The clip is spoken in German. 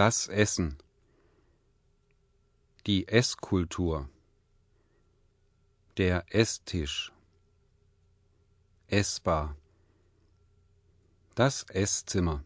Das Essen. Die Esskultur. Der Esstisch. Essbar. Das Esszimmer.